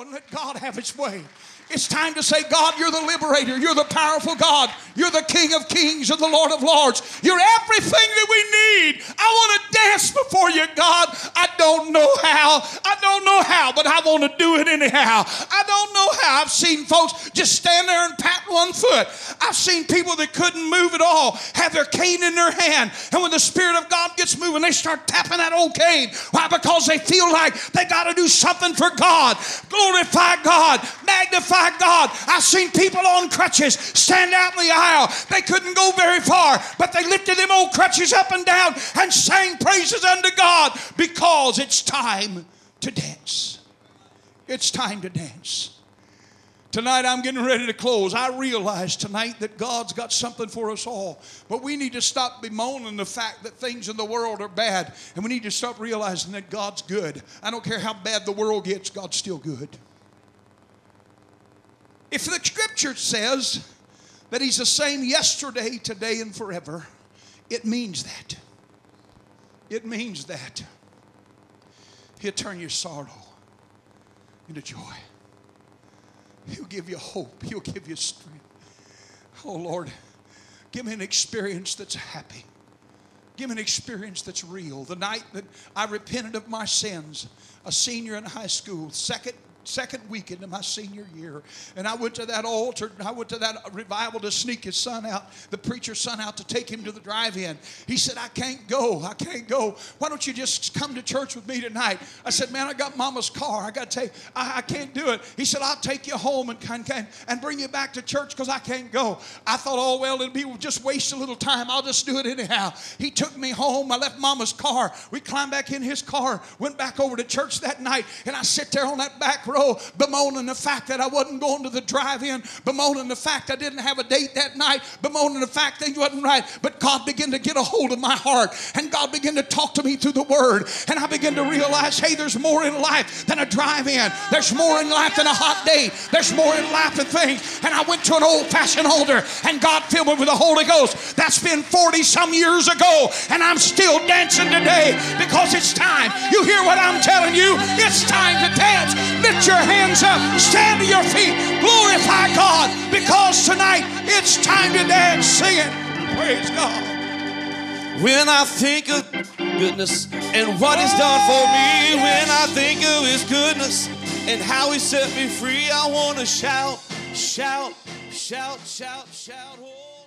and let God have His way. It's time to say, God, you're the liberator. You're the powerful God. You're the King of kings and the Lord of lords. You're everything that we need. I want to dance before you, God. I don't know how. I don't know how, but I want to do it anyhow. I don't know how. I've seen folks just stand there and pat one foot. I've seen people that couldn't move at all have their cane in their hand. And when the Spirit of God gets moving, they start tapping that old cane. Why? Because they feel like they got to do something for God. Glorify God. Magnify God. I've seen people on crutches stand out in the aisle. They couldn't go very far, but they lifted them old crutches up and down and sang praises unto God because it's time to dance. It's time to dance. Tonight, I'm getting ready to close. I realize tonight that God's got something for us all. But we need to stop bemoaning the fact that things in the world are bad. And we need to stop realizing that God's good. I don't care how bad the world gets, God's still good. If the scripture says that he's the same yesterday, today, and forever, it means that. It means that. He'll turn your sorrow into joy. He'll give you hope. He'll give you strength. Oh Lord, give me an experience that's happy. Give me an experience that's real. The night that I repented of my sins, a senior in high school, second second weekend of my senior year. And I went to that altar, I went to that revival to sneak his son out, the preacher's son out to take him to the drive in. He said, I can't go. I can't go. Why don't you just come to church with me tonight? I said, Man, I got mama's car. I got to take, I, I can't do it. He said, I'll take you home and, and, and bring you back to church because I can't go. I thought, Oh, well, it'll be just waste a little time. I'll just do it anyhow. He took me home. I left mama's car. We climbed back in his car, went back over to church that night, and I sit there on that back row bemoaning the fact that I wasn't going to the drive-in, bemoaning the fact I didn't have a date that night, bemoaning the fact things wasn't right. But God began to get a hold of my heart, and God began to talk to me through the Word, and I began to realize, hey, there's more in life than a drive-in. There's more in life than a hot date. There's more in life than things. And I went to an old-fashioned altar, and God filled me with the Holy Ghost. That's been 40 some years ago, and I'm still dancing today because it's time. What I'm telling you? It's time to dance. Lift your hands hands up, stand to your feet, glorify God because tonight it's time to dance. Sing it. Praise God. When I think of goodness and what He's done for me, when I think of His goodness and how He set me free, I want to shout, shout, shout, shout, shout. Oh.